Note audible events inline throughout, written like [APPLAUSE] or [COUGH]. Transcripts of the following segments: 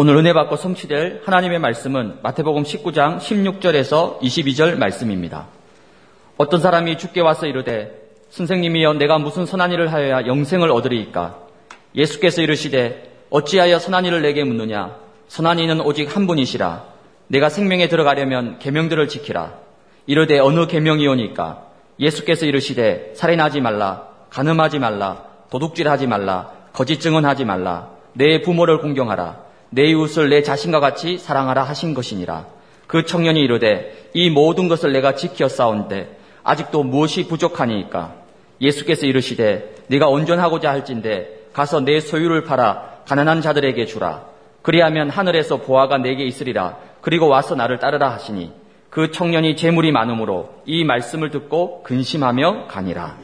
오늘 은혜 받고 성취될 하나님의 말씀은 마태복음 19장 16절에서 22절 말씀입니다. 어떤 사람이 죽게 와서 이르되 선생님이여 내가 무슨 선한 일을 하여야 영생을 얻으리이까? 예수께서 이르시되 어찌하여 선한 일을 내게 묻느냐? 선한 이는 오직 한 분이시라. 내가 생명에 들어가려면 계명들을 지키라. 이르되 어느 계명이오니까? 예수께서 이르시되 살인하지 말라 가늠하지 말라 도둑질하지 말라 거짓 증언하지 말라 내 부모를 공경하라 내 이웃을 내 자신과 같이 사랑하라 하신 것이니라. 그 청년이 이르되 이 모든 것을 내가 지켜 싸운데 아직도 무엇이 부족하니까? 예수께서 이르시되 네가 온전하고자 할진대 가서 내 소유를 팔아 가난한 자들에게 주라. 그리하면 하늘에서 보아가 내게 있으리라. 그리고 와서 나를 따르라 하시니 그 청년이 재물이 많으므로 이 말씀을 듣고 근심하며 가니라.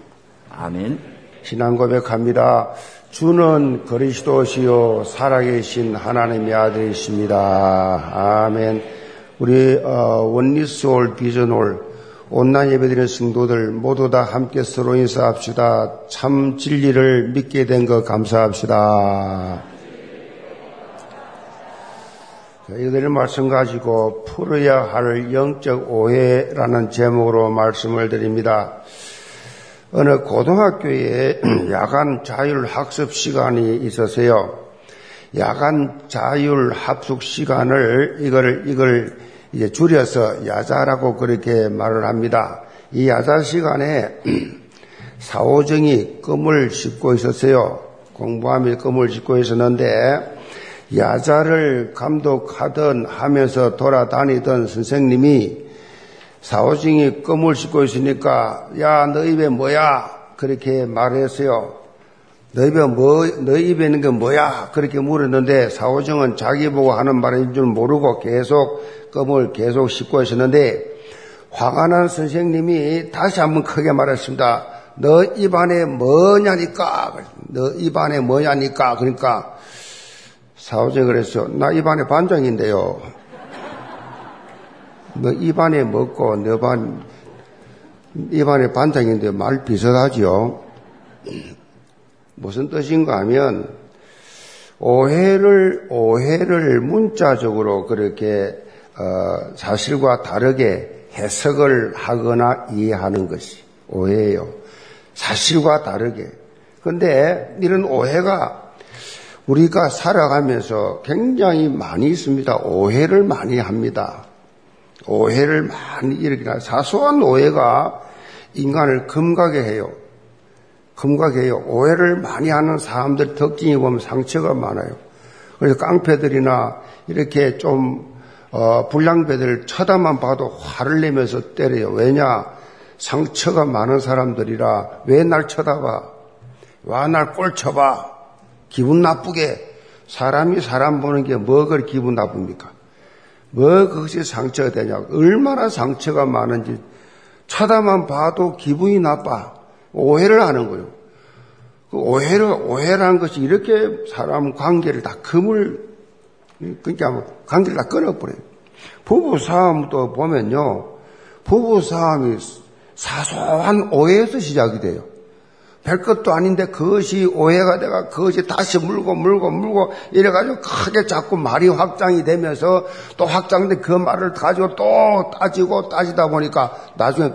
아멘. 신앙 고백합니다. 주는 그리스도시요 살아계신 하나님의 아들이십니다. 아멘. 우리 어, 원리스홀 비전홀 온난 예배드리는 성도들 모두 다 함께 서로 인사합시다. 참 진리를 믿게 된 것 감사합시다. 이들의 말씀 가지고 풀어야 할 영적 오해라는 제목으로 말씀을 드립니다. 어느 고등학교에 [CLEARS THROAT] 야간 자율 학습 시간이 있어서요. 야간 자율 합숙 시간을 이걸 이걸 이제 줄여서 야자라고 그렇게 말을 합니다. 이 야자 시간에 [CLEARS THROAT] 사오정이 껌을 씹고 있었어요. 공부하며 껌을 씹고 있었는데 야자를 감독하던 하면서 돌아다니던 선생님이 사오증이 껌을 씹고 있으니까 야 너 입에 뭐야 그렇게 말했어요. 너 입에 뭐, 너 입에 있는 게 뭐야? 그렇게 물었는데 사오증은 자기 보고 하는 말인 줄 모르고 계속 껌을 계속 씹고 있었는데 화가 난 선생님이 다시 한번 크게 말했습니다. 너 입안에 뭐냐니까? 너 입안에 뭐냐니까? 그러니까 사오증이 그랬어. 나 입안에 반장인데요. 너 입안에 먹고 너 반, 입안에 반장인데 말 비슷하지요? [CLEARS THROAT] 무슨 뜻인가 하면, 오해를, 오해를 문자적으로 그렇게, 어, 사실과 다르게 해석을 하거나 이해하는 것이 오해예요. 사실과 다르게. 근데 이런 오해가 우리가 살아가면서 굉장히 많이 있습니다. 오해를 많이 합니다. 오해를 많이 일으키나 사소한 오해가 인간을 금가게 해요. 금가게 해요. 오해를 많이 하는 사람들 특징이 보면 상처가 많아요. 그래서 깡패들이나 이렇게 좀 어, 불량배들 쳐다만 봐도 화를 내면서 때려요. 왜냐? 상처가 많은 사람들이라 왜 날 쳐다봐? 와 날 꼴쳐봐? 기분 나쁘게 사람이 사람 보는 게 뭐가 기분 나쁩니까? 뭐 그것이 상처가 되냐. 얼마나 상처가 많은지 쳐다만 봐도 기분이 나빠. 오해를 하는 거예요. 그 오해를, 오해라는 것이 이렇게 사람 관계를 다 금을, 그러니까 관계를 다 끊어버려요. 부부 싸움도 보면요. 부부 싸움이 사소한 오해에서 시작이 돼요. 별 것도 아닌데 그것이 오해가 돼가 그것이 다시 물고 물고 물고 이래가지고 크게 자꾸 말이 확장이 되면서 또 확장돼 그 말을 가지고 또 따지고 따지다 보니까 나중에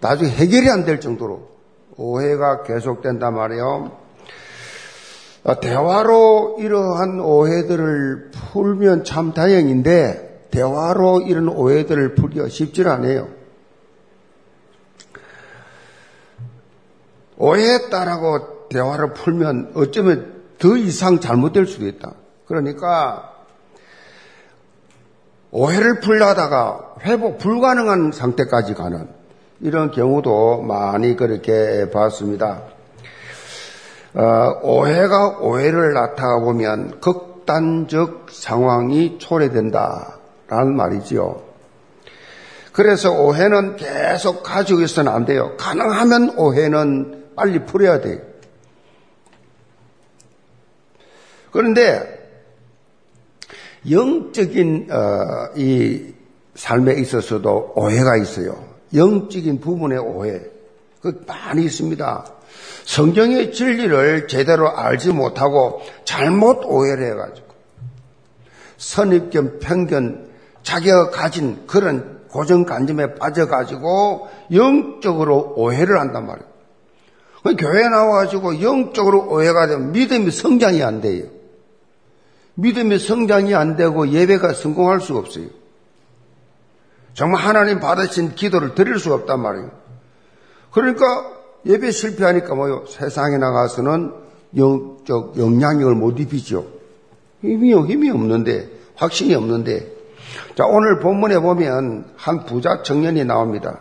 나중에 해결이 안 될 정도로 오해가 계속된단 말이에요. 어, 대화로 이러한 오해들을 풀면 참 다행인데 대화로 이런 오해들을 풀기가 쉽지 않아요. 오해했다라고 대화를 풀면 어쩌면 더 이상 잘못될 수도 있다. 그러니까 오해를 풀려다가 회복 불가능한 상태까지 가는 이런 경우도 많이 그렇게 봤습니다. 어, 오해가 오해를 나타나 보면 극단적 상황이 초래된다라는 말이지요. 그래서 오해는 계속 가지고 있어는 안 돼요. 가능하면 오해는 빨리 풀어야 돼. 그런데 영적인 어, 이 삶에 있어서도 오해가 있어요. 영적인 부분의 오해. 그 많이 있습니다. 성경의 진리를 제대로 알지 못하고 잘못 오해를 해가지고 선입견, 편견, 자기가 가진 그런 고정관념에 빠져가지고 영적으로 오해를 한단 말이에요. 교회 에 나와가지고 영적으로 오해가 되면 믿음이 성장이 안 돼요. 믿음이 성장이 안 되고 예배가 성공할 수가 없어요. 정말 하나님 받으신 기도를 드릴 수가 없단 말이에요. 그러니까 예배 실패하니까 뭐요? 세상에 나가서는 영적 영향력을 못 입히죠. 힘이, 힘이 없는데, 확신이 없는데. 자, 오늘 본문에 보면 한 부자 청년이 나옵니다.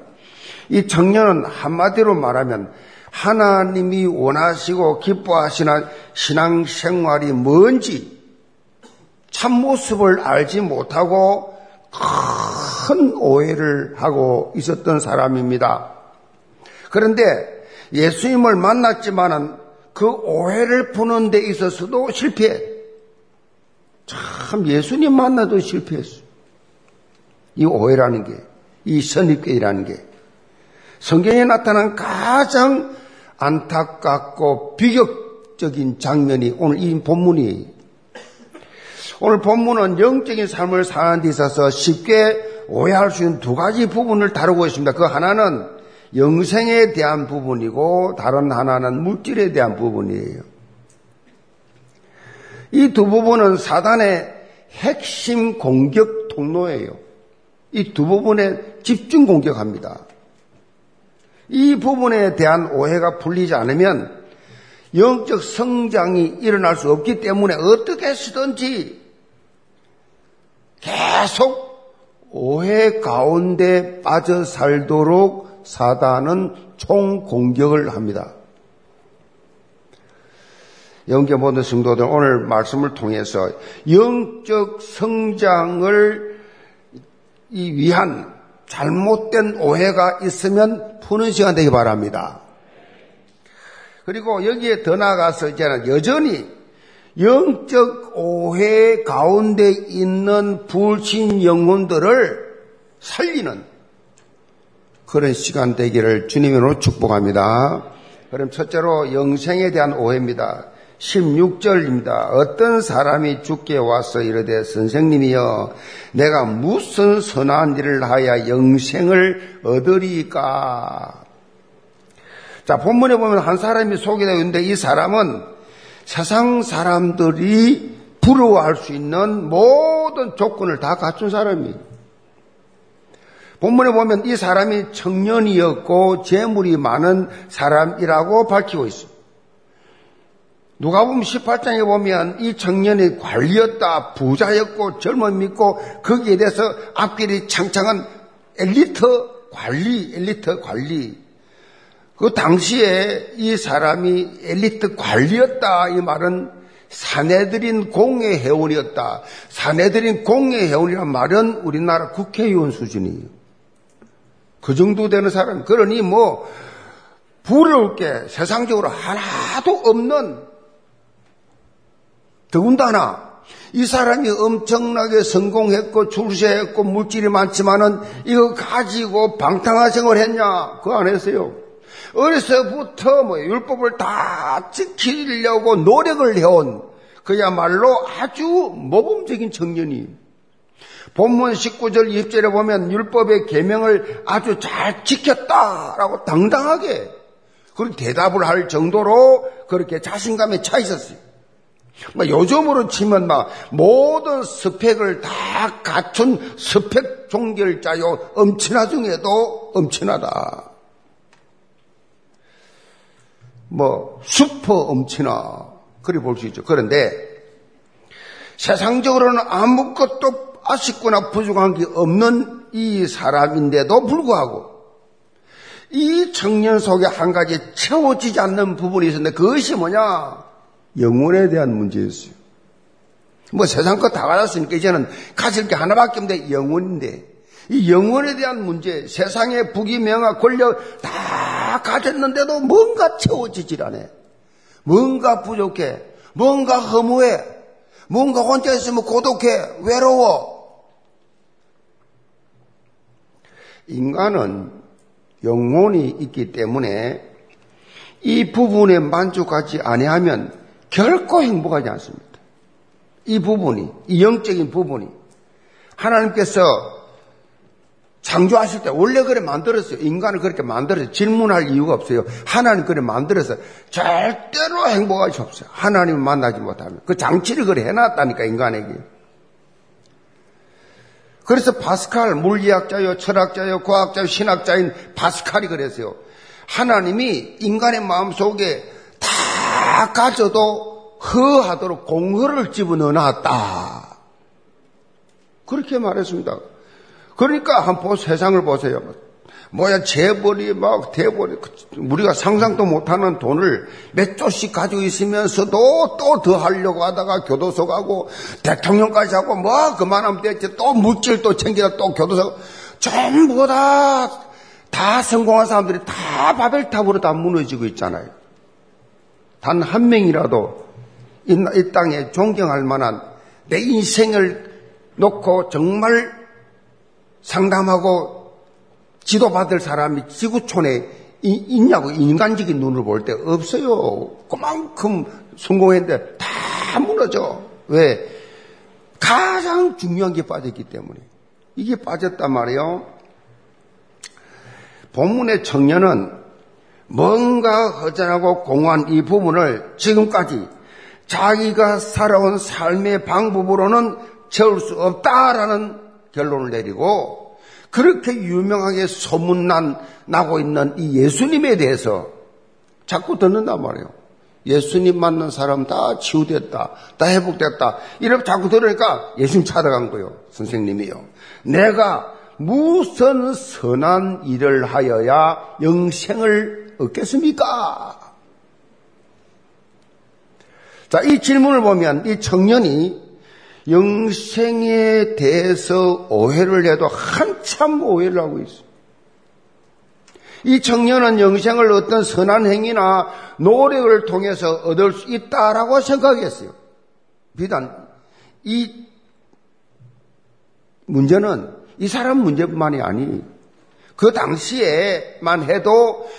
이 청년은 한마디로 말하면 하나님이 원하시고 기뻐하시는 신앙생활이 뭔지 참모습을 알지 못하고 큰 오해를 하고 있었던 사람입니다. 그런데 예수님을 만났지만은 그 오해를 푸는 데 있어서도 실패. 참 예수님 만나도 실패했어. 이 오해라는 게, 이 선입견이라는 게 성경에 나타난 가장 안타깝고 비격적인 장면이 오늘 이 본문이에요. 오늘 본문은 영적인 삶을 사는 데 있어서 쉽게 오해할 수 있는 두 가지 부분을 다루고 있습니다. 그 하나는 영생에 대한 부분이고 다른 하나는 물질에 대한 부분이에요. 이 두 부분은 사단의 핵심 공격 통로예요. 이 두 부분에 집중 공격합니다. 이 부분에 대한 오해가 풀리지 않으면 영적 성장이 일어날 수 없기 때문에 어떻게 해서든지 계속 오해 가운데 빠져 살도록 사단은 총 공격을 합니다. 영계 모든 성도들 오늘 말씀을 통해서 영적 성장을 위한 잘못된 오해가 있으면 푸는 시간 되기 바랍니다. 그리고 여기에 더 나아가서 이제는 여전히 영적 오해 가운데 있는 불신 영혼들을 살리는 그런 시간 되기를 주님으로 축복합니다. 그럼 첫째로 영생에 대한 오해입니다. 16절입니다. 어떤 사람이 죽게 와서 이르되 선생님이여 내가 무슨 선한 일을 하여 영생을 얻으리까? 자, 본문에 보면 한 사람이 소개되어 있는데 이 사람은 세상 사람들이 부러워할 수 있는 모든 조건을 다 갖춘 사람이에요. 본문에 보면 이 사람이 청년이었고 재물이 많은 사람이라고 밝히고 있습니다. 누가 보면 18장에 보면 이 청년이 관리였다, 부자였고 젊은 믿고 거기에 대해서 앞길이 창창한 엘리트 관리, 엘리트 관리. 그 당시에 이 사람이 엘리트 관리였다 이 말은 사내들인 공예 회원이었다. 사내들인 공예 회원이란 말은 우리나라 국회의원 수준이에요. 그 정도 되는 사람. 그러니 뭐, 부러울 게 세상적으로 하나도 없는 더군다나 이 사람이 엄청나게 성공했고 출세했고 물질이 많지만은 이거 가지고 방탕한 생활을 했냐? 그거 안 했어요. 어려서부터 뭐 율법을 다 지키려고 노력을 해온 그야말로 아주 모범적인 청년이 본문 19절 20절에 보면 율법의 계명을 아주 잘 지켰다라고 당당하게 그런 대답을 할 정도로 그렇게 자신감에 차 있었어요. 뭐 요즘으로 치면 막 모든 스펙을 다 갖춘 스펙 종결자요 엄친아 중에도 엄친하다. 뭐 슈퍼 엄친아 그리 볼 수 있죠. 그런데 세상적으로는 아무것도 아쉽거나 부족한 게 없는 이 사람인데도 불구하고 이 청년 속에 한 가지 채워지지 않는 부분이 있었는데 그것이 뭐냐? 영혼에 대한 문제였어요. 뭐 세상 거다 가졌으니까 이제는 가질 게 하나밖에 없는데 영혼인데 이 영혼에 대한 문제, 세상의 부귀명화, 권력 다 가졌는데도 뭔가 채워지질 않아. 뭔가 부족해. 뭔가 허무해. 뭔가 혼자 있으면 고독해. 외로워. 인간은 영혼이 있기 때문에 이 부분에 만족하지 아니하면 결코 행복하지 않습니다. 이 부분이, 이 영적인 부분이 하나님께서 창조하실 때 원래 그래 만들었어요. 인간을 그렇게 만들어서 질문할 이유가 없어요. 하나님 그래 만들어서 절대로 행복할 수 없어요. 하나님을 만나지 못하면. 그 장치를 그래 해놨다니까, 인간에게. 그래서 파스칼, 물리학자요, 철학자요, 과학자요, 신학자인 파스칼이 그랬어요. 하나님이 인간의 마음 속에 다 가져도 허하도록 공허를 집어넣어 놨다. 그렇게 말했습니다. 그러니까 한번 세상을 보세요. 뭐야 재벌이 막 대벌이 우리가 상상도 못하는 돈을 몇 조씩 가지고 있으면서도 또 더 하려고 하다가 교도소 가고 대통령까지 하고 뭐 그만하면 됐지 또 물질 또 챙기다 또 교도소 전부 다, 다 성공한 사람들이 다 바벨탑으로 다 무너지고 있잖아요. 단 한 명이라도 이, 이 땅에 존경할 만한 내 인생을 놓고 정말 상담하고 지도받을 사람이 지구촌에 있냐고 인간적인 눈을 볼 때 없어요. 그만큼 성공했는데 다 무너져. 왜? 가장 중요한 게 빠졌기 때문에. 이게 빠졌단 말이에요. 본문의 청년은 뭔가 허전하고 공허한 이 부분을 지금까지 자기가 살아온 삶의 방법으로는 채울 수 없다라는 결론을 내리고 그렇게 유명하게 소문난 나고 있는 이 예수님에 대해서 자꾸 듣는단 말이에요. 예수님 맞는 사람 다 치유됐다, 다 회복됐다. 이렇게 자꾸 들으니까 예수님 찾아간 거예요. 선생님이요. 내가 무슨 선한 일을 하여야 영생을 얻겠습니까? 자, 이 질문을 보면 이 청년이 영생에 대해서 오해를 해도 한참 오해를 하고 있어. 이 청년은 영생을 어떤 선한 행위나 노력을 통해서 얻을 수 있다라고 생각했어요. 비단 이 문제는 이 사람 문제뿐만이 아니 그 당시에만 해도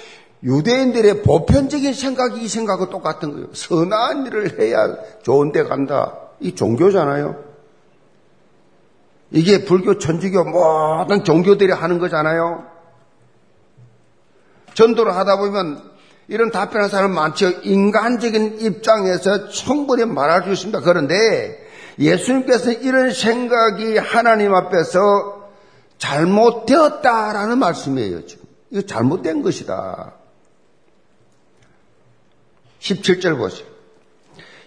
유대인들의 보편적인 생각이 이 생각과 똑같은 거예요. 선한 일을 해야 좋은 데 간다. 이 종교잖아요. 이게 불교, 천주교 모든 종교들이 하는 거잖아요. 전도를 하다 보면 이런 답변하는 사람 많죠. 인간적인 입장에서 충분히 말할 수 있습니다. 그런데 예수님께서 이런 생각이 하나님 앞에서 잘못되었다라는 말씀이에요. 지금. 이거 잘못된 것이다. 17절 보세요.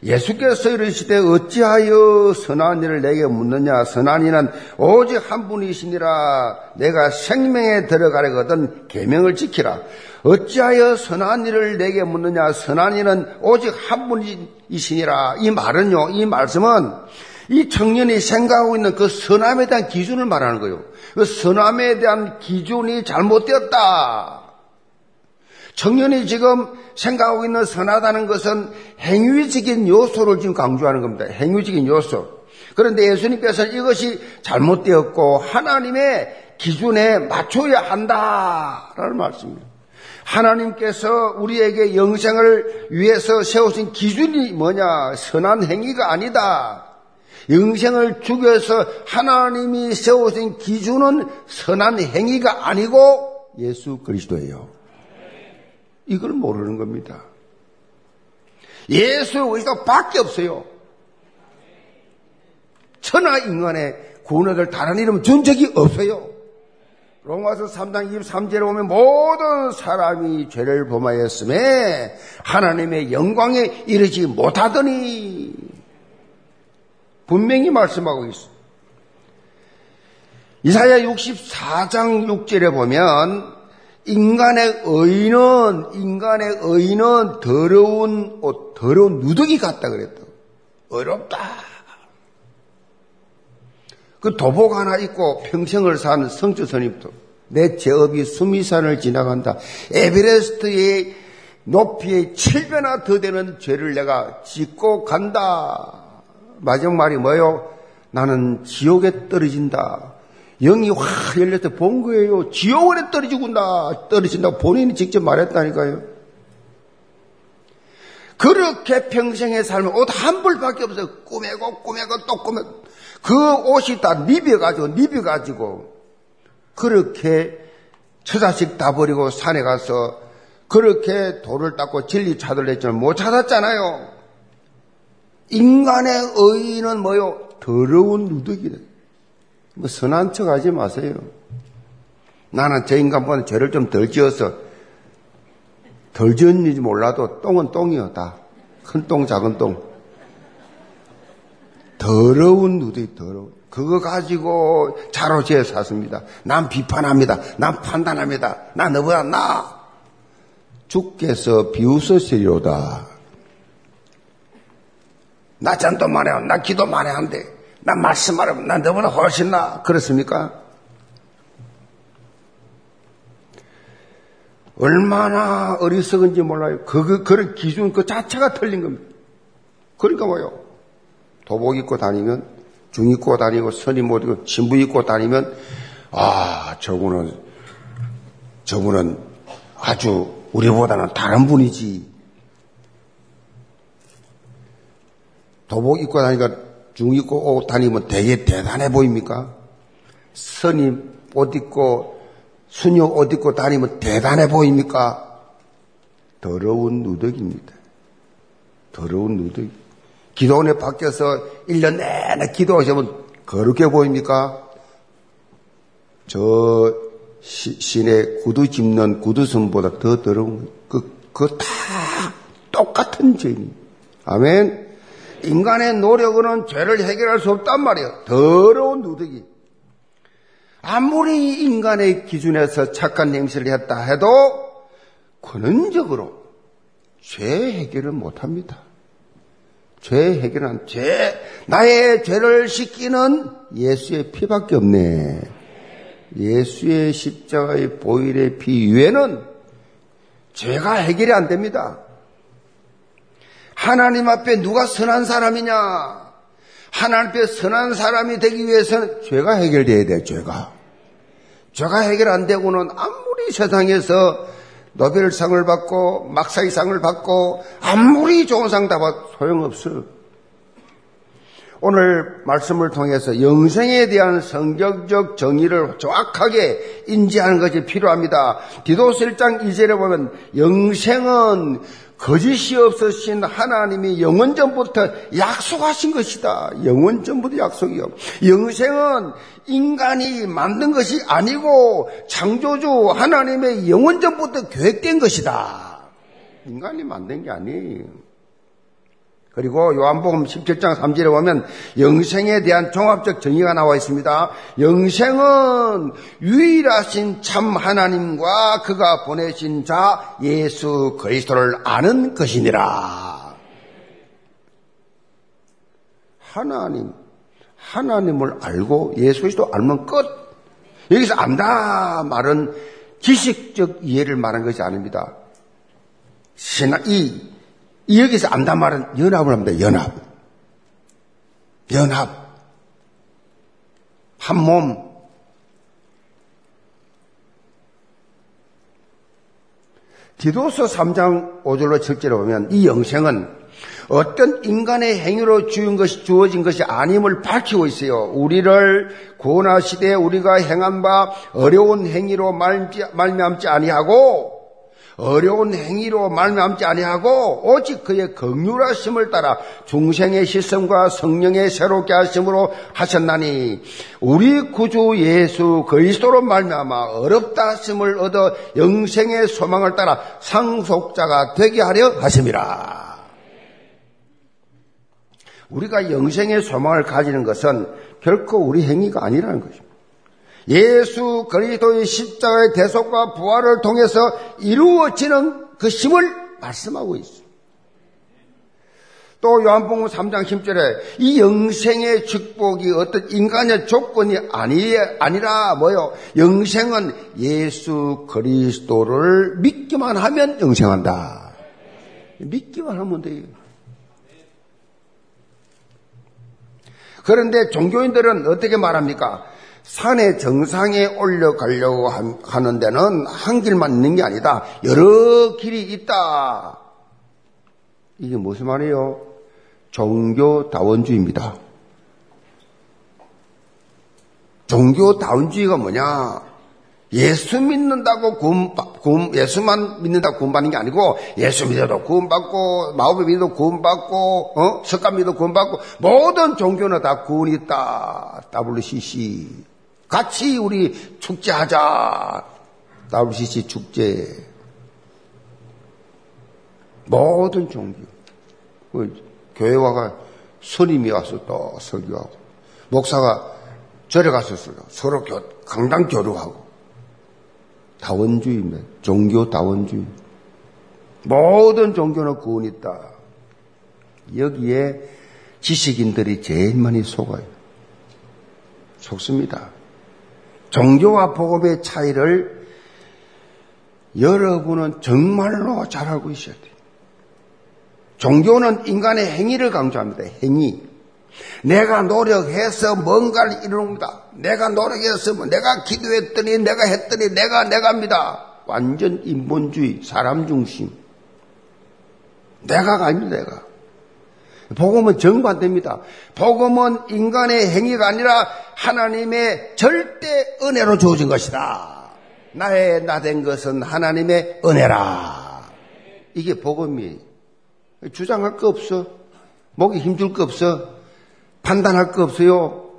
예수께서 이르시되 어찌하여 선한 이를 내게 묻느냐? 선한 이는 오직 한 분이시니라. 내가 생명에 들어가려거든 계명을 지키라. 어찌하여 선한 일을 내게 묻느냐? 선한 이는 오직 한 분이시니라. 이 말은요 이 말씀은 이 청년이 생각하고 있는 그 선함에 대한 기준을 말하는 거예요. 그 선함에 대한 기준이 잘못되었다 청년이 지금 생각하고 있는 선하다는 것은 행위적인 요소를 지금 강조하는 겁니다. 행위적인 요소. 그런데 예수님께서 이것이 잘못되었고 하나님의 기준에 맞춰야 한다라는 말씀입니다. 하나님께서 우리에게 영생을 위해서 세우신 기준이 뭐냐? 선한 행위가 아니다. 영생을 죽여서 하나님이 세우신 기준은 선한 행위가 아니고 예수 그리스도예요. 이걸 모르는 겁니다. 예수의 의가 밖에 없어요. 천하 인간의 구원을 다른 이름 준 적이 없어요. 로마서 3장 23절에 보면 모든 사람이 죄를 범하였음에 하나님의 영광에 이르지 못하더니 분명히 말씀하고 있어요. 이사야 64장 6절에 보면 인간의 의는 인간의 의는 더러운 옷, 더러운 누더기 같다 그랬다. 어렵다. 그 도복 하나 입고 평생을 사는 성주 선임도 내 제업이 수미산을 지나간다. 에베레스트의 높이에 7배나 더 되는 죄를 내가 짓고 간다. 마지막 말이 뭐요? 나는 지옥에 떨어진다. 영이 확 열려서 본 거예요. 지옥원에 떨어지군다. 떨어진다고 본인이 직접 말했다니까요. 그렇게 평생의 삶을 옷한 벌밖에 없어. 꾸매고 꾸매고 또 꾸매고. 그 옷이 다 니벼가지고, 니벼가지고. 그렇게 처자식 다 버리고 산에 가서 그렇게 돌을 닦고 진리 찾으려했지만 못 찾았잖아요. 인간의 의인은 뭐요? 더러운 누더기래. 뭐 선한 척 하지 마세요. 나는 저 인간보다 죄를 좀 덜 지어서 덜 지었는지 몰라도 똥은 똥이요, 다. 큰 똥, 작은 똥. 더러운 누더기, 더러운. 그거 가지고 자로지어 샀습니다. 난 비판합니다. 난 판단합니다. 나 너보다 나. 주께서 비웃으시리로다. 나 잔도 많이 나 기도 많이 한대. 나 말씀하라고. 난 너보다 훨씬 나. 그렇습니까? 얼마나 어리석은지 몰라요. 그, 그, 그런 기준 그 자체가 틀린 겁니다. 그러니까 뭐요? 도복 입고 다니면, 중 입고 다니고, 선임 못 입고, 신부 입고 다니면, 아, 저분은, 저분은 아주 우리보다는 다른 분이지. 도복 입고 다니까 중 입고 옷 다니면 되게 대단해 보입니까? 선임 옷 입고 수녀 옷 입고 다니면 대단해 보입니까? 더러운 누더기입니다. 더러운 누더기. 기도원에 밖에서 1년 내내 기도하시면 거룩해 보입니까? 저 시, 신의 구두 짚는 구두선보다 더 더러운. 그, 그다 똑같은 죄입니다. 아멘. 인간의 노력으로는 죄를 해결할 수 없단 말이에요. 더러운 누더기. 아무리 인간의 기준에서 착한 냄새를 했다 해도 근원적으로 죄 해결을 못합니다. 죄 해결은 죄 나의 죄를 씻기는 예수의 피밖에 없네. 예수의 십자가의 보일의 피 위에는 죄가 해결이 안 됩니다. 하나님 앞에 누가 선한 사람이냐? 하나님 앞에 선한 사람이 되기 위해서는 죄가 해결돼야 돼, 죄가. 죄가 해결 안 되고는 아무리 세상에서 노벨상을 받고 막사이상을 받고 아무리 좋은 상 다 받 소용없어. 오늘 말씀을 통해서 영생에 대한 성경적 정의를 정확하게 인지하는 것이 필요합니다. 디도서 1장 2절에 보면 영생은 거짓이 없으신 하나님이 영원 전부터 약속하신 것이다. 영원 전부터 약속이요. 영생은 인간이 만든 것이 아니고 창조주 하나님의 영원 전부터 계획된 것이다. 인간이 만든 게 아니에요. 그리고 요한복음 17장 3절에 보면 영생에 대한 종합적 정의가 나와 있습니다. 영생은 유일하신 참 하나님과 그가 보내신 자 예수 그리스도를 아는 것이니라. 하나님, 하나님을 알고 예수 그리스도 알면 끝. 여기서 안다 말은 지식적 이해를 말한 것이 아닙니다. 신화, 이 여기서 안단 말은 연합을 합니다. 연합. 연합. 한 몸. 디도서 3장 5절로 7절에 보면 이 영생은 어떤 인간의 행위로 주인 것이 주어진 것이 아님을 밝히고 있어요. 우리를 고나 시대에 우리가 행한 바 어려운 행위로 말미암지 아니하고 어려운 행위로 말미암지 아니하고 오직 그의 극률하심을 따라 중생의 시선과 성령의 새롭게 하심으로 하셨나니 우리 구주 예수 그리스도로 말미암아 어렵다 하심을 얻어 영생의 소망을 따라 상속자가 되게 하려 하심이라. 우리가 영생의 소망을 가지는 것은 결코 우리 행위가 아니라는 것입니다. 예수 그리스도의 십자가의 대속과 부활을 통해서 이루어지는 그 힘을 말씀하고 있습니다. 또 요한복음 3장 10절에 이 영생의 축복이 어떤 인간의 조건이 아니, 아니라 뭐요? 영생은 예수 그리스도를 믿기만 하면 영생한다. 믿기만 하면 돼요. 그런데 종교인들은 어떻게 말합니까? 산의 정상에 올려가려고 하는 데는 한 길만 있는 게 아니다. 여러 길이 있다. 이게 무슨 말이에요? 종교다원주의입니다. 종교다원주의가 뭐냐? 예수 믿는다고 구원, 구원, 예수만 믿는다고 구원받는 게 아니고 예수 믿어도 구원받고 마법을 믿어도 구원받고 어? 석가 믿어도 구원받고 모든 종교는 다 구원이 있다. WCC 같이 우리 축제하자. WCC 축제 모든 종교 그 교회 와가 스님이 와서 또 설교하고 목사가 절에 가서 서로 강당 교류하고 다원주의입니다. 종교 다원주의. 모든 종교는 구원이 있다. 여기에 지식인들이 제일 많이 속아요. 속습니다. 종교와 복음의 차이를 여러분은 정말로 잘 알고 있어야 돼요. 종교는 인간의 행위를 강조합니다. 행위. 내가 노력해서 뭔가를 이루는다. 내가 노력해서 뭐 내가 기도했더니 내가 했더니 내가 내가입니다. 완전 인본주의, 사람 중심. 내가가 아닙니다, 내가. 복음은 정반대입니다. 복음은 인간의 행위가 아니라 하나님의 절대 은혜로 주어진 것이다. 나의 나 된 것은 하나님의 은혜라. 이게 복음이 주장할 거 없어. 목에 힘줄 거 없어. 판단할 거 없어요.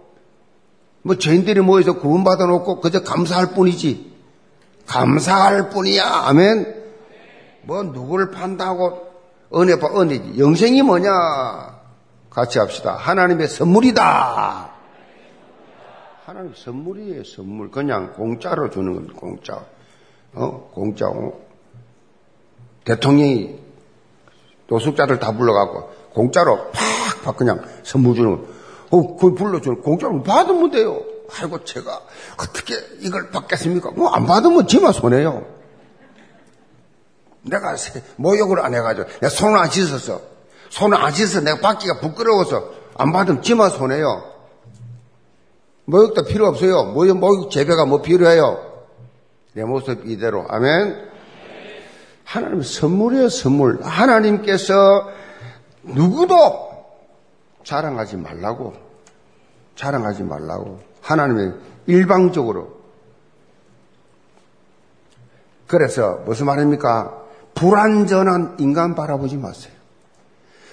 뭐 죄인들이 모여서 구원받아 놓고 그저 감사할 뿐이지. 감사할 뿐이야. 아멘. 뭐 누구를 판다고 은혜 봐 은혜지. 영생이 뭐냐? 같이 합시다. 하나님의 선물이다. 하나님 선물이에요. 선물. 그냥 공짜로 주는 건 공짜. 어 공짜. 어? 대통령이 노숙자들 다 불러갖고 공짜로 팍팍 그냥 선물 주는 거. 어, 그걸 불러줘. 공짜로 받으면 돼요. 아이고, 제가 어떻게 이걸 받겠습니까? 뭐, 안 받으면 지만 손해요. 내가 모욕을 안 해가지고, 내가 손을 안 씻었어. 손을 안 씻어서 내가 받기가 부끄러워서 안 받으면 지만 손해요. 모욕도 필요 없어요. 모욕, 모욕 재배가 뭐 필요해요? 내 모습 이대로. 아멘. 하나님 선물이에요, 선물. 하나님께서 누구도 자랑하지 말라고. 자랑하지 말라고. 하나님의 일방적으로. 그래서 무슨 말입니까? 불완전한 인간 바라보지 마세요.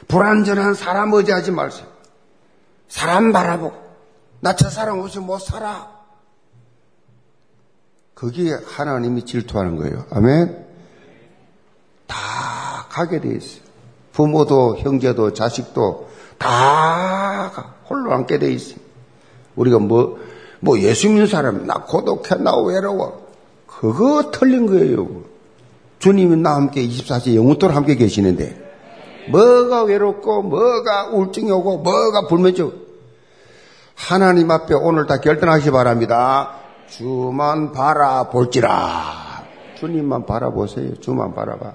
불완전한 사람 의지하지 마세요. 사람 바라보고 나 저 사람 없이 못 살아. 거기에 하나님이 질투하는 거예요. 아멘. 다 가게 돼 있어요. 부모도 형제도 자식도 다 홀로 앉게 돼 있어요. 우리가 뭐, 뭐 예수 믿는 사람, 나 고독해, 나 외로워. 그거 틀린 거예요. 주님이 나와 함께 24시 영원토록 함께 계시는데, 뭐가 외롭고, 뭐가 우울증이 오고, 뭐가 불면증. 하나님 앞에 오늘 다 결단하시 기 바랍니다. 주만 바라볼지라. 주님만 바라보세요. 주만 바라봐.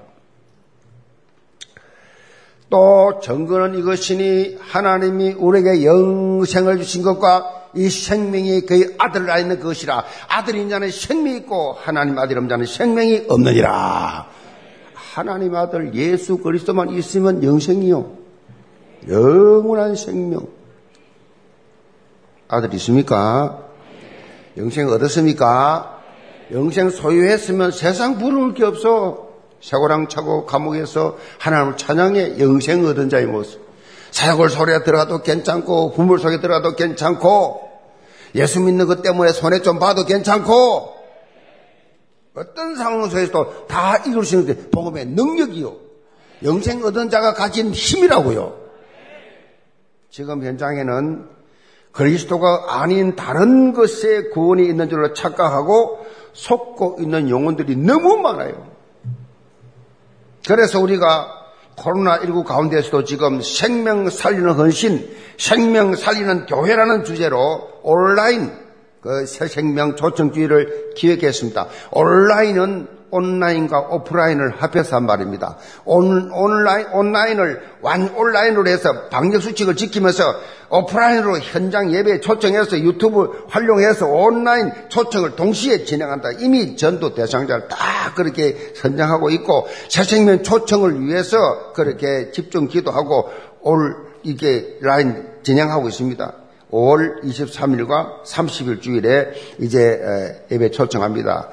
또 정거는 이것이니 하나님이 우리에게 영생을 주신 것과 이 생명이 그의 아들을 알는 것이라 아들인 자는 생명이 있고 하나님 아들 없는 자는 생명이 없느니라 하나님 아들 예수 그리스도만 있으면 영생이요 영원한 생명 아들 있습니까? 영생 얻었습니까? 영생 소유했으면 세상 부러울 게 없어 쇠고랑 차고 감옥에서 하나님을 찬양해 영생 얻은 자의 모습. 사약골 소리에 들어가도 괜찮고 부물 속에 들어가도 괜찮고 예수 믿는 것 때문에 손에 좀 봐도 괜찮고 어떤 상황 속에서도 다 이룰 수 있는데 복음의 능력이요. 영생 얻은 자가 가진 힘이라고요. 지금 현장에는 그리스도가 아닌 다른 것에 구원이 있는 줄로 착각하고 속고 있는 영혼들이 너무 많아요. 그래서 우리가 코로나19 가운데서도 지금 생명 살리는 헌신, 생명 살리는 교회라는 주제로 온라인 그 새 생명 초청주의를 기획했습니다. 온라인은 온라인과 오프라인을 합해서 한 말입니다. 온, 온라인, 온라인을 완 온라인으로 해서 방역 수칙을 지키면서 오프라인으로 현장 예배에 초청해서 유튜브 활용해서 온라인 초청을 동시에 진행한다. 이미 전도 대상자를 다 그렇게 선정하고 있고 새생명 초청을 위해서 그렇게 집중 기도하고 올 이게 라인 진행하고 있습니다. 5월 23일과 30일 주일에 이제 예배 초청합니다.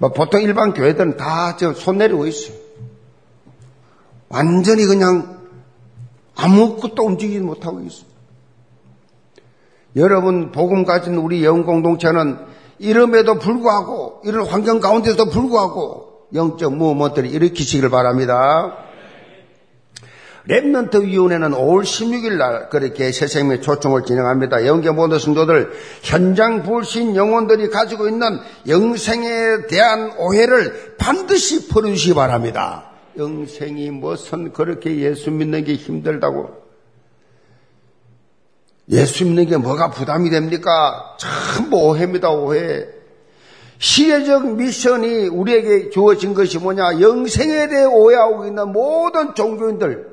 뭐 보통 일반 교회들은 다손 내리고 있어요. 완전히 그냥 아무것도 움직이지 못하고 있어요. 여러분 복음 가진 우리 영웅 공동체는 이름에도 불구하고 이런 환경 가운데도 불구하고 영적 무모들을 일으키시길 바랍니다. 랩런트 위원회는 5월 16일 날 그렇게 새 생명 초청을 진행합니다. 영계 모든 성도들 현장 불신 영혼들이 가지고 있는 영생에 대한 오해를 반드시 풀어주시기 바랍니다. 영생이 무슨 그렇게 예수 믿는 게 힘들다고 예수 믿는 게 뭐가 부담이 됩니까? 전부 오해입니다, 오해. 시대적 미션이 우리에게 주어진 것이 뭐냐? 영생에 대해 오해하고 있는 모든 종교인들,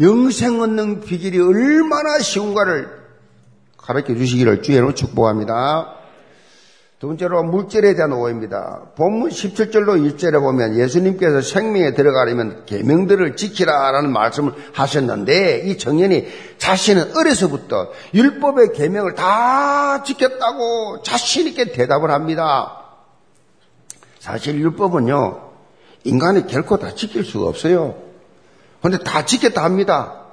영생 얻는 비결이 얼마나 쉬운가를 가르쳐 주시기를 주의로 축복합니다. 두 번째로 물질에 대한 오해입니다. 본문 17절로 1절에 보면 예수님께서 생명에 들어가려면 계명들을 지키라라는 말씀을 하셨는데 이 청년이 자신은 어려서부터 율법의 계명을 다 지켰다고 자신 있게 대답을 합니다. 사실 율법은요 인간이 결코 다 지킬 수가 없어요. 근데 다 지켰다 합니다.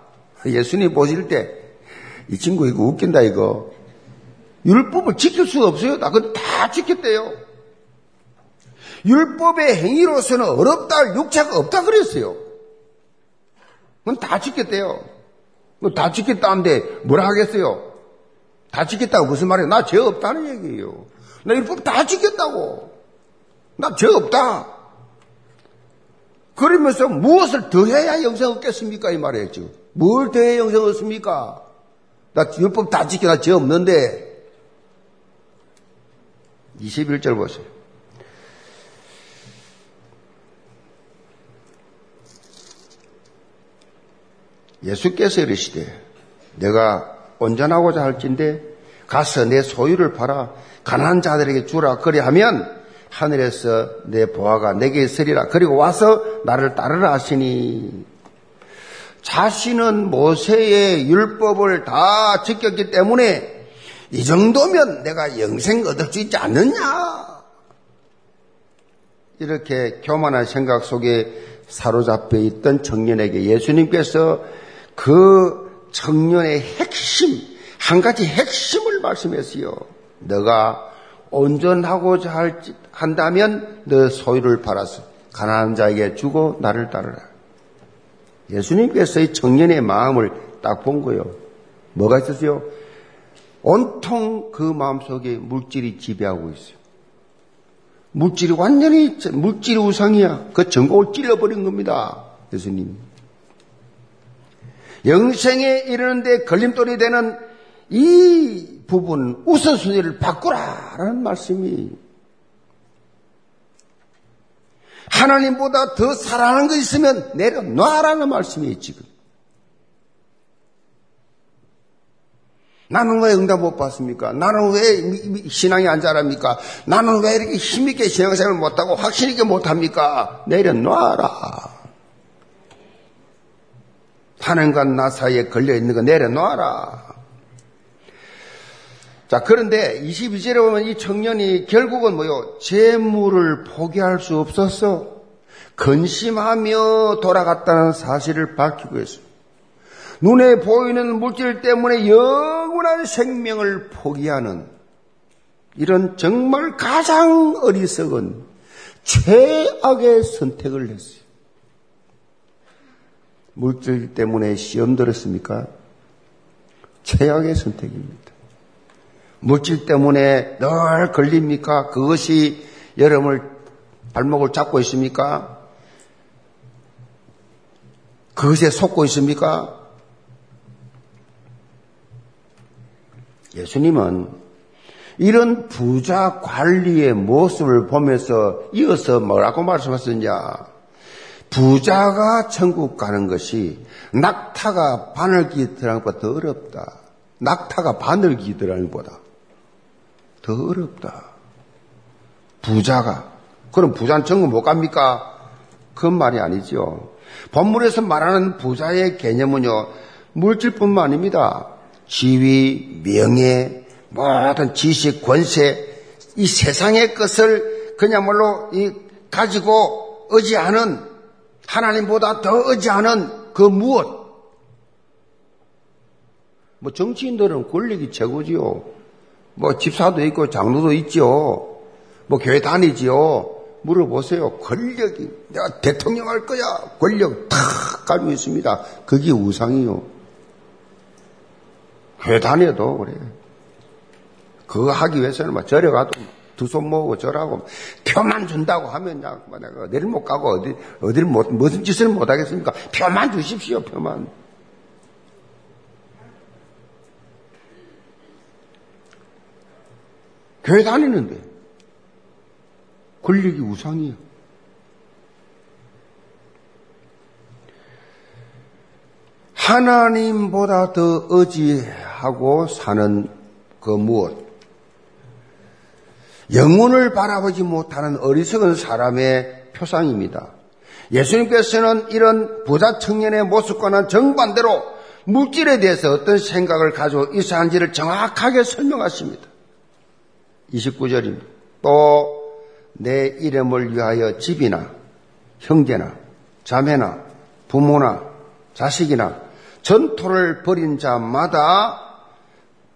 예수님 보실 때, 이 친구 이거 웃긴다, 이거. 율법을 지킬 수가 없어요. 나 그거 다 지켰대요. 율법의 행위로서는 어렵다, 육체가 없다 그랬어요. 그건 다 지켰대요. 다 지켰다는데 뭐라 하겠어요? 다 지켰다고 무슨 말이에요? 나 죄 없다는 얘기예요. 나 율법 다 지켰다고. 나 죄 없다. 그러면서 무엇을 더해야 영생 얻겠습니까? 이 말이었죠. 뭘 더해야 영생 얻습니까? 나 율법 다 지켜, 나 죄 없는데. 21절 보세요. 예수께서 이르시되 내가 온전하고자 할진데 가서 내 소유를 팔아 가난한 자들에게 주라 그리 하면 하늘에서 내 보아가 내게 있으리라. 그리고 와서 나를 따르라 하시니 자신은 모세의 율법을 다 지켰기 때문에 이 정도면 내가 영생 얻을 수 있지 않느냐? 이렇게 교만한 생각 속에 사로잡혀 있던 청년에게 예수님께서 그 청년의 핵심, 한 가지 핵심을 말씀했어요. 너가 온전하고자 할지, 한다면 너 소유를 팔아서 가난한 자에게 주고 나를 따르라. 예수님께서 이 청년의 마음을 딱 본 거예요. 뭐가 있었어요? 온통 그 마음속에 물질이 지배하고 있어요. 물질이 완전히 물질이 우상이야. 그 전공을 찔러버린 겁니다. 예수님. 영생에 이르는데 걸림돌이 되는 이 부분 우선순위를 바꾸라라는 말씀이 하나님보다 더 사랑하는 거 있으면 내려놔라는 말씀이 지금. 나는 왜 응답 못 받습니까? 나는 왜 신앙이 안 자랍니까? 나는 왜 이렇게 힘있게 신앙생활 못하고 확실하게 못합니까? 내려놔라. 하나님과 나 사이에 걸려있는 거 내려놔라. 자, 그런데 22절에 보면 이 청년이 결국은 뭐요? 재물을 포기할 수 없었어. 근심하며 돌아갔다는 사실을 밝히고 있습니다. 눈에 보이는 물질 때문에 영원한 생명을 포기하는 이런 정말 가장 어리석은 최악의 선택을 했어요. 물질 때문에 시험 들었습니까? 최악의 선택입니다. 물질 때문에 늘 걸립니까? 그것이 여러분을 발목을 잡고 있습니까? 그것에 속고 있습니까? 예수님은 이런 부자 관리의 모습을 보면서 이어서 뭐라고 말씀하셨냐. 부자가 천국 가는 것이 낙타가 바늘기 들어가는 것보다 더 어렵다. 낙타가 바늘기 들어가는 것보다 더 어렵다. 부자가. 그럼 부자는 천국 못 갑니까? 그건 말이 아니죠. 본문에서 말하는 부자의 개념은요, 물질뿐만 아닙니다. 지위, 명예, 모든 지식, 권세, 이 세상의 것을 그냥말로 이 가지고 의지하는 하나님보다 더 의지하는 그 무엇? 뭐 정치인들은 권력이 최고지요. 뭐 집사도 있고 장로도 있죠. 뭐 교회 다니지요. 물어보세요. 권력이 내가 대통령 할 거야. 권력 탁 가지고 있습니다. 그게 우상이요. 교회 다녀도 그래. 그거 하기 위해서는 막 절에 가도 두 손 모으고 절하고 표만 준다고 하면 야, 뭐 내가 어디를 못 가고 어디 어디를 못 무슨 짓을 못 하겠습니까? 표만 주십시오, 표만. 교회 다니는데 권력이 우상이야. 하나님보다 더 의지하고 사는 그 무엇? 영혼을 바라보지 못하는 어리석은 사람의 표상입니다. 예수님께서는 이런 부자 청년의 모습과는 정반대로 물질에 대해서 어떤 생각을 가지고 있어야 하는지를 정확하게 설명하십니다. 29절입니다. 또 내 이름을 위하여 집이나 형제나 자매나 부모나 자식이나 전토를 벌인 자마다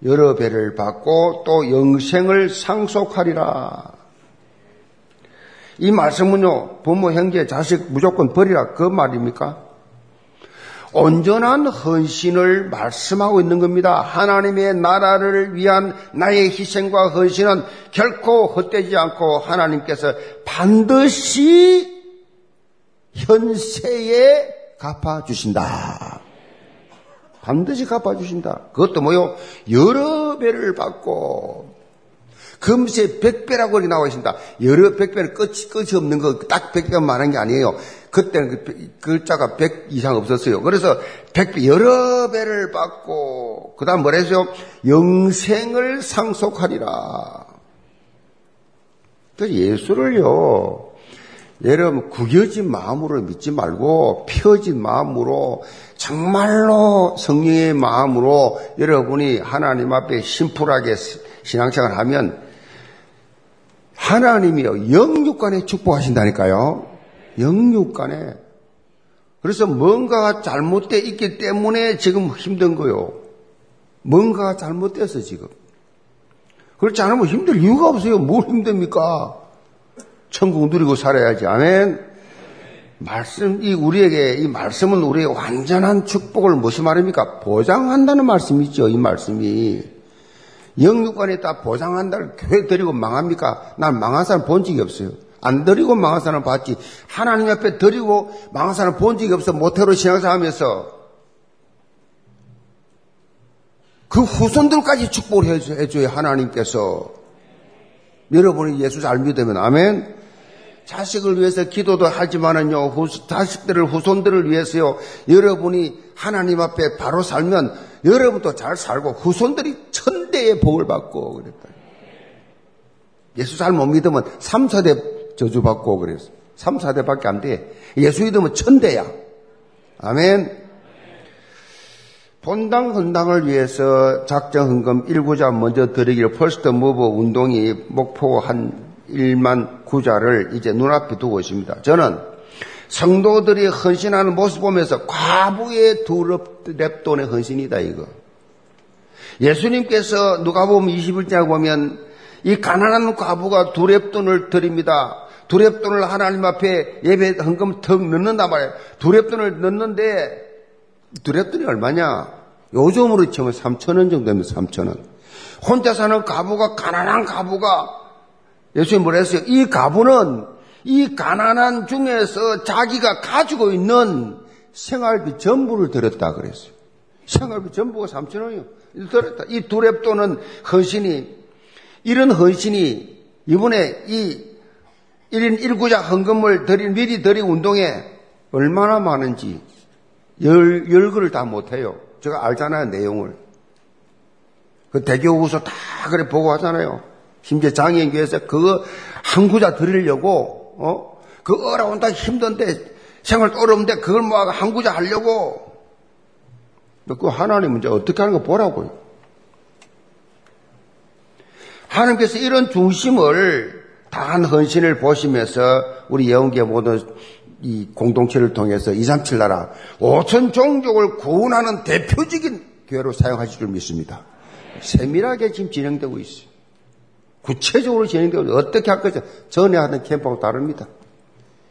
여러 배를 받고 또 영생을 상속하리라. 이 말씀은요, 부모, 형제, 자식 무조건 버리라. 그 말입니까? 온전한 헌신을 말씀하고 있는 겁니다. 하나님의 나라를 위한 나의 희생과 헌신은 결코 헛되지 않고 하나님께서 반드시 현세에 갚아주신다. 반드시 갚아주신다. 그것도 뭐요? 여러 배를 받고, 금세 백배라고 나와 있습니다. 여러 백배는 끝이, 끝이 없는 거, 딱 백배만 말한 게 아니에요. 그때는 그 글자가 백 이상 없었어요. 그래서 백배, 여러 배를 받고, 그 다음 뭐라 했어요? 영생을 상속하리라. 그래서 예수를요, 여러분 구겨진 마음으로 믿지 말고 펴진 마음으로 정말로 성령의 마음으로 여러분이 하나님 앞에 심플하게 신앙생활 하면 하나님이요 영육간에 축복하신다니까요. 영육 간에 그래서 뭔가가 잘못되어 있기 때문에 지금 힘든 거요. 뭔가가 잘못돼서 지금. 그렇지 않으면 힘들 이유가 없어요. 뭘 힘듭니까? 천국 누리고 살아야지. 아멘. 말씀 이 우리에게 이 말씀은 우리의 완전한 축복을 무슨 말입니까? 보장한다는 말씀이죠. 이 말씀이 영육관에 다 보장한다를 교회 드리고 망합니까? 난 망한 사람 본 적이 없어요. 안 드리고 망한 사람 봤지. 하나님 앞에 드리고 망한 사람 본 적이 없어. 모태로 신앙생활하면서 그 후손들까지 축복을 해줘요. 하나님께서 여러분이 예수 잘 믿으면 아멘. 자식을 위해서 기도도 하지만은요, 후, 자식들을, 후손들을 위해서요, 여러분이 하나님 앞에 바로 살면 여러분도 잘 살고 후손들이 천대의 복을 받고 그랬다. 예수 잘 못 믿으면 3, 4대 저주받고 그랬어. 3, 4대밖에 안 돼. 예수 믿으면 천대야. 아멘. 본당 헌당을 위해서 작정 헌금 1구자 먼저 드리기를 first move 운동이 목표한 1만 구자를 이제 눈앞에 두고 있습니다. 저는 성도들이 헌신하는 모습 보면서 과부의 두 렙돈의 헌신이다 이거. 예수님께서 누가복음 21장에 보면 이 가난한 과부가 두 렙돈을 드립니다. 두 렙돈을 하나님 앞에 예배 헌금 턱 넣는단 말이에요. 두 랩돈을 넣는데 두 랩돈이 얼마냐? 요즘으로 치면 3천 원 정도 되면 3천 원. 혼자 사는 가부가 가난한 가부가 예수님 뭐라 했어요? 이 가부는 이 가난한 중에서 자기가 가지고 있는 생활비 전부를 들었다 그랬어요. 생활비 전부가 3천 원이요. 들었다. 이 두랩돈은 헌신이 이런 헌신이 이번에 이 1인 1구자 헌금을 드린, 미리 드린 운동에 얼마나 많은지 열, 열거를 다 못해요. 제가 알잖아요, 내용을. 그 대교우서 다 그래 보고 하잖아요. 심지어 장애인교회에서 그거 한 구자 드리려고, 어? 그 어려운 다 힘든데 생활 어려운데 그걸 모아서 한 구자 하려고. 그 하나님 이제 어떻게 하는 거 보라고요. 하나님께서 이런 중심을 다한 헌신을 보시면서 우리 영계 모든 이 공동체를 통해서 237 나라 5천 종족을 구원하는 대표적인 교회로 사용하실 줄 믿습니다. 세밀하게 지금 진행되고 있어요. 구체적으로 진행되고 어떻게 할 것이 전에 하던 캠프하고 다릅니다.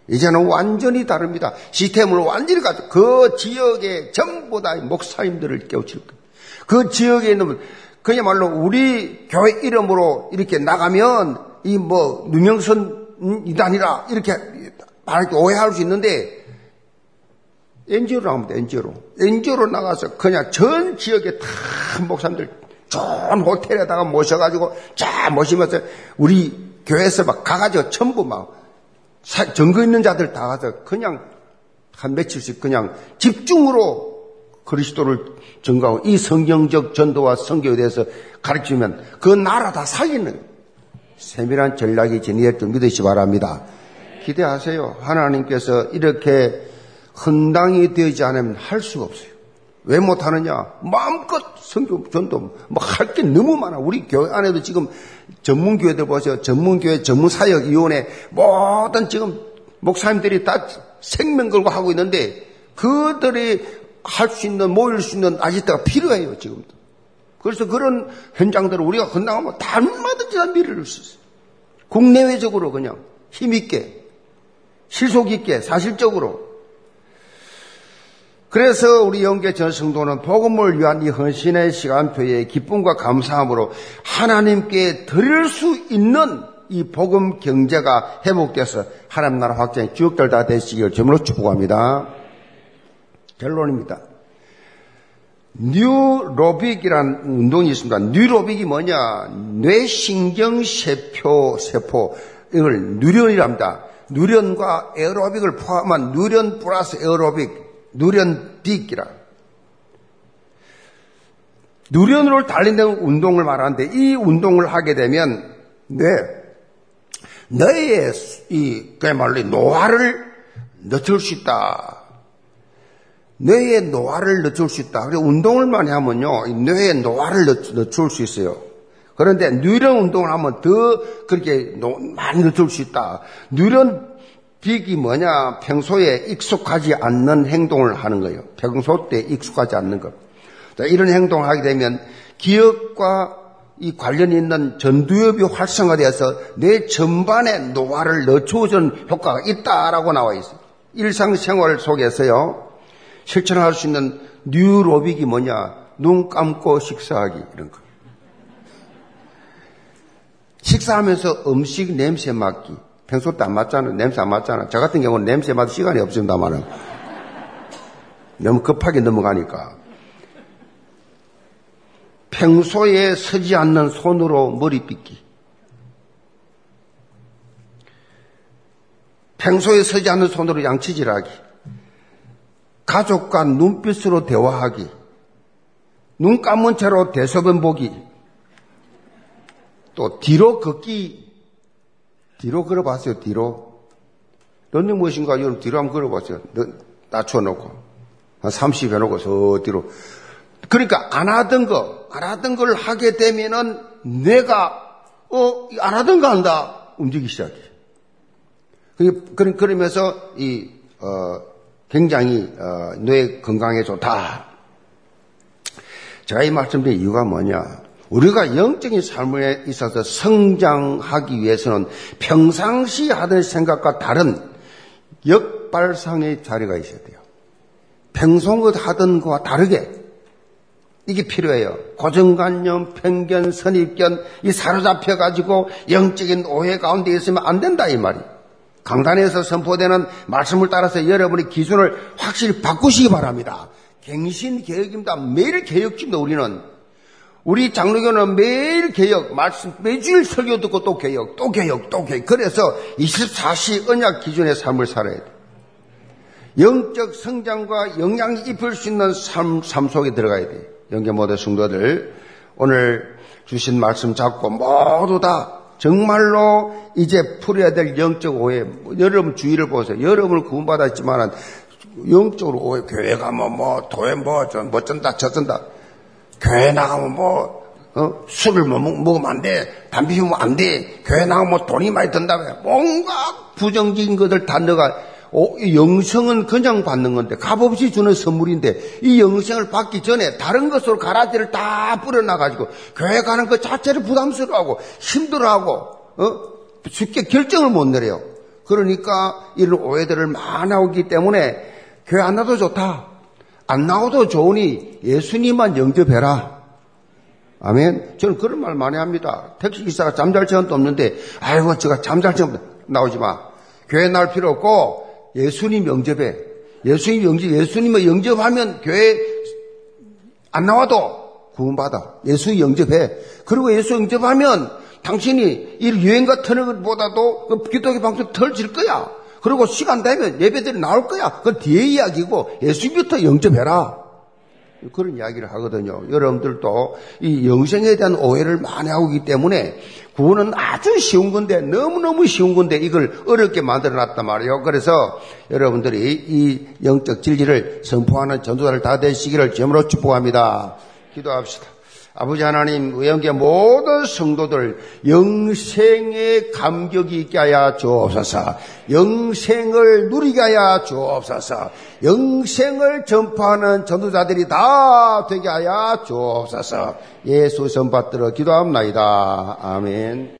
이제는 완전히 다릅니다. 시스템을 완전히 가지고 그 지역의 전부 다 목사님들을 깨우칠 거예요. 그 지역에 있는 그야말로 우리 교회 이름으로 이렇게 나가면 이 뭐 누명선 이단이라 이렇게 말하기 오해할 수 있는데 NGO로 나갑니다. NGO로. NGO로 나가서 그냥 전 지역에 다 목사님들 좋은 호텔에다가 모셔가지고 쫙 모시면서 우리 교회에서 막 가가지고 전부 막 증거 있는 자들 다 가서 그냥 한 며칠씩 그냥 집중으로 그리스도를 증거하고 이 성경적 전도와 성경에 대해서 가르치면 그 나라 다 살리는 세밀한 전략이 진행될 줄 믿으시 기 바랍니다. 기대하세요. 하나님께서 이렇게 헌당이 되지 않으면 할 수가 없어요. 왜 못하느냐? 마음껏 성경 전도 뭐할 게 너무 많아. 우리 교회 안에도 지금 전문 교회들 보세요. 전문 교회 전문 사역 위원회 모든 지금 목사님들이 다 생명 걸고 하고 있는데 그들이 할 수 있는 모일 수 있는 아지트가 필요해요 지금도. 그래서 그런 현장들을 우리가 헌당하면 얼마든지 다 미래를 수 있어요. 국내외적으로 그냥 힘있게 실속있게 사실적으로 그래서 우리 영계 전 성도는 복음을 위한 이 헌신의 시간표에 기쁨과 감사함으로 하나님께 드릴 수 있는 이 복음 경제가 회복돼서 하나님 나라 확장이 쭉들 다 되시길 주으로 축복합니다. 결론입니다. 뉴로빅이라는 운동이 있습니다. 뉴로빅이 뭐냐? 뇌신경세포, 세포, 이걸 뉴런이랍니다. 뉴런과 에어로빅을 포함한 뉴런 플러스 에어로빅, 누련빅이라. 누련으로 달린다는 운동을 말하는데 이 운동을 하게 되면 뇌, 뇌의 이 그야말로 노화를 늦출 수 있다. 뇌의 노화를 늦출 수 있다. 그래서 운동을 많이 하면요, 뇌의 노화를 늦출 수 있어요. 그런데 뉴런 운동을 하면 더 그렇게 많이 늦출 수 있다. 뉴런 빅이 뭐냐? 평소에 익숙하지 않는 행동을 하는 거예요. 평소 때 익숙하지 않는 것. 자, 이런 행동을 하게 되면 기억과 이 관련이 있는 전두엽이 활성화되어서 내 전반에 노화를 늦춰주는 효과가 있다라고 나와 있어요. 일상생활 속에서요, 실천할 수 있는 뉴로빅이 뭐냐? 눈 감고 식사하기, 이런 거. 식사하면서 음식 냄새 맡기. 평소 때안 맞잖아. 냄새 안 맞잖아. 저 같은 경우는 냄새 맡을 시간이 없습니다만은. 너무 급하게 넘어가니까. 평소에 서지 않는 손으로 머리 빗기. 평소에 서지 않는 손으로 양치질하기. 가족과 눈빛으로 대화하기. 눈 감은 채로 대소변 보기. 또 뒤로 걷기 뒤로 걸어봤어요, 뒤로. 런닝 무엇인가 여러분 뒤로 한번 걸어봤어요. 낮춰놓고. 한 30 해놓고 저 뒤로. 그러니까 안 하던 거, 안 하던 걸 하게 되면은 내가, 어, 안 하던 거 한다. 움직이기 시작해. 그러면서 이, 어, 굉장히, 어, 뇌 건강에 좋다. 제가 이 말씀드린 이유가 뭐냐. 우리가 영적인 삶에 있어서 성장하기 위해서는 평상시 하던 생각과 다른 역발상의 자리가 있어야 돼요. 평소 하던 것과 다르게 이게 필요해요. 고정관념, 편견, 선입견, 이 사로잡혀 가지고 영적인 오해 가운데 있으면 안 된다, 이 말이. 강단에서 선포되는 말씀을 따라서 여러분의 기준을 확실히 바꾸시기 바랍니다. 갱신 개혁입니다. 매일 개혁입니다, 우리는. 우리 장로교는 매일 개혁, 말씀, 매주일 설교 듣고 또 개혁, 또 개혁, 또 개혁. 그래서 24시 언약 기준의 삶을 살아야 돼. 영적 성장과 영향이 입을 수 있는 삶, 삶 속에 들어가야 돼. 영계 모든 성도들, 오늘 주신 말씀 잡고 모두 다 정말로 이제 풀어야 될 영적 오해. 여러분 주의를 보세요. 여러분을 구원받았지만 영적으로 오해. 교회 가면 뭐, 도에 뭐, 뭐 쩐다, 저쩐다. 교회 나가면 뭐, 어? 술을 뭐 먹으면 안 돼. 담배 피우면 안 돼. 교회 나가면 뭐 돈이 많이 든다며. 뭔가 부정적인 것들 다 넣어가. 오, 영성은 그냥 받는 건데, 값없이 주는 선물인데, 이 영성을 받기 전에 다른 것으로 가라지를 다 뿌려놔가지고, 교회 가는 것 자체를 부담스러워하고, 힘들어하고, 어? 쉽게 결정을 못 내려요. 그러니까 이런 오해들을 많이 나오기 때문에, 교회 안 나도 좋다. 안 나오도 좋으니 예수님만 영접해라. 아멘. 저는 그런 말 많이 합니다. 택시 기사가 잠잘 시간도 없는데, 아이고, 제가 잠잘 시간 나오지 마. 교회 나올 필요 없고, 예수님 영접해. 예수님 영접, 예수님을 영접하면 교회 안 나와도 구원받아. 예수 영접해. 그리고 예수 영접하면 당신이 이 유행 같은 것보다도 그 기독교 방송 덜질 거야. 그리고 시간 되면 예배들이 나올 거야. 그건 뒤에 이야기고 예수님부터 영접해라. 그런 이야기를 하거든요. 여러분들도 이 영생에 대한 오해를 많이 하고 있기 때문에 구원은 아주 쉬운 건데 너무너무 쉬운 건데 이걸 어렵게 만들어 놨단 말이에요. 그래서 여러분들이 이 영적 진리를 선포하는 전도자를 다 되시기를 점으로 축복합니다. 기도합시다. 아버지 하나님, 의형계 모든 성도들 영생의 감격이 있게 하여 주옵소서. 영생을 누리게 하여 주옵소서. 영생을 전파하는 전도자들이 다 되게 하여 주옵소서. 예수 선 받들어 기도합니다. 아멘.